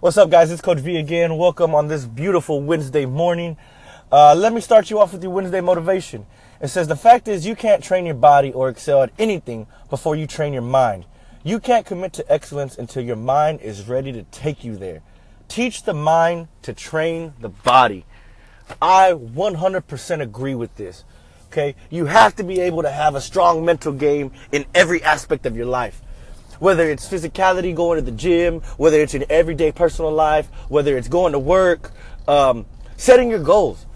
What's up, guys? It's Coach V again. Welcome on this beautiful Wednesday morning. Uh, let me start you off with your Wednesday motivation. It says the fact is you can't train your body or excel at anything before you train your mind. You can't commit to excellence until your mind is ready to take you there. Teach the mind to train the body. I 100% agree with this. Okay, you have to be able to have a strong mental game in every aspect of your life whether it's physicality, going to the gym, whether it's in everyday personal life, whether it's going to work, um, setting your goals.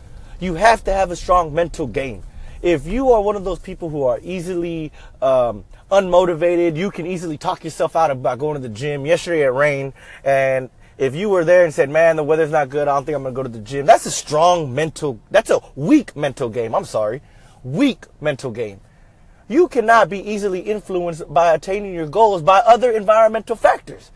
You have to have a strong mental game. If you are one of those people who are easily um, unmotivated, you can easily talk yourself out about going to the gym. Yesterday it rained, and if you were there and said, "Man, the weather's not good. I don't think I'm gonna go to the gym," that's a strong mental. That's a weak mental game. I'm sorry, weak mental game. You cannot be easily influenced by attaining your goals by other environmental factors.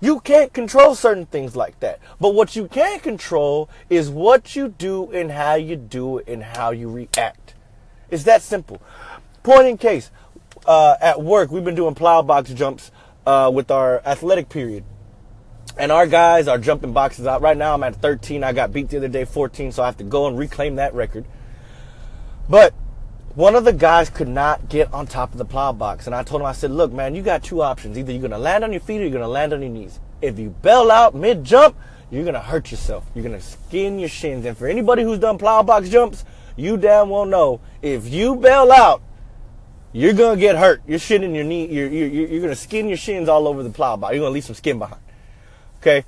You can't control certain things like that. But what you can control is what you do and how you do it and how you react. It's that simple. Point in case, uh, at work, we've been doing plyo box jumps uh, with our athletic period. And our guys are jumping boxes out. Right now, I'm at 13. I got beat the other day, 14, so I have to go and reclaim that record. But one of the guys could not get on top of the plyo box. And I told him, I said, look, man, you got two options. Either you're going to land on your feet or you're going to land on your knees. If you bail out mid jump, you're going to hurt yourself. You're going to skin your shins. And for anybody who's done plyo box jumps, you damn well know if you bail out, you're going to get hurt. You're shitting your knee. You're, you're, you're going to skin your shins all over the plyo box. You're going to leave some skin behind. Okay.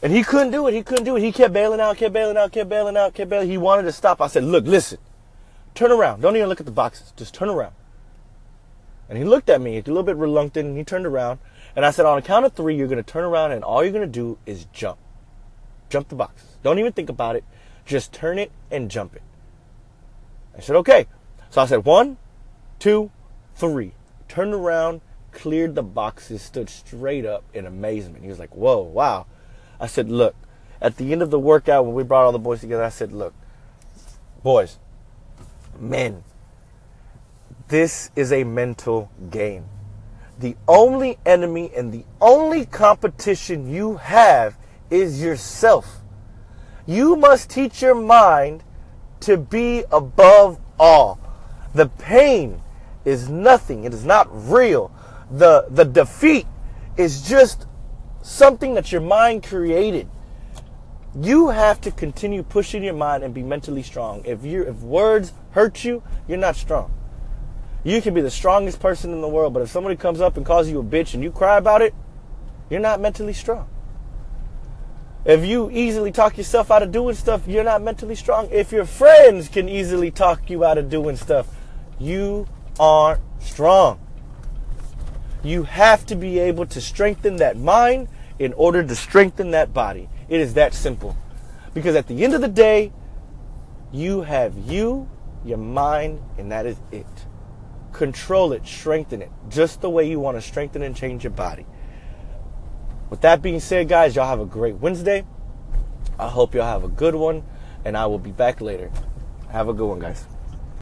And he couldn't do it. He couldn't do it. He kept bailing out, kept bailing out, kept bailing out, kept bailing. He wanted to stop. I said, look, listen. Turn around. Don't even look at the boxes. Just turn around. And he looked at me, a little bit reluctant, and he turned around. And I said, on a count of three, you're going to turn around, and all you're going to do is jump. Jump the boxes. Don't even think about it. Just turn it and jump it. I said, okay. So I said, one, two, three. Turned around, cleared the boxes, stood straight up in amazement. He was like, whoa, wow. I said, look, at the end of the workout, when we brought all the boys together, I said, look, boys, men. This is a mental game. The only enemy and the only competition you have is yourself. You must teach your mind to be above all. The pain is nothing. It is not real. The, the defeat is just something that your mind created you have to continue pushing your mind and be mentally strong. If you if words hurt you, you're not strong. You can be the strongest person in the world, but if somebody comes up and calls you a bitch and you cry about it, you're not mentally strong. If you easily talk yourself out of doing stuff, you're not mentally strong. If your friends can easily talk you out of doing stuff, you aren't strong. You have to be able to strengthen that mind in order to strengthen that body. It is that simple. Because at the end of the day, you have you, your mind, and that is it. Control it, strengthen it, just the way you want to strengthen and change your body. With that being said, guys, y'all have a great Wednesday. I hope y'all have a good one, and I will be back later. Have a good one, guys.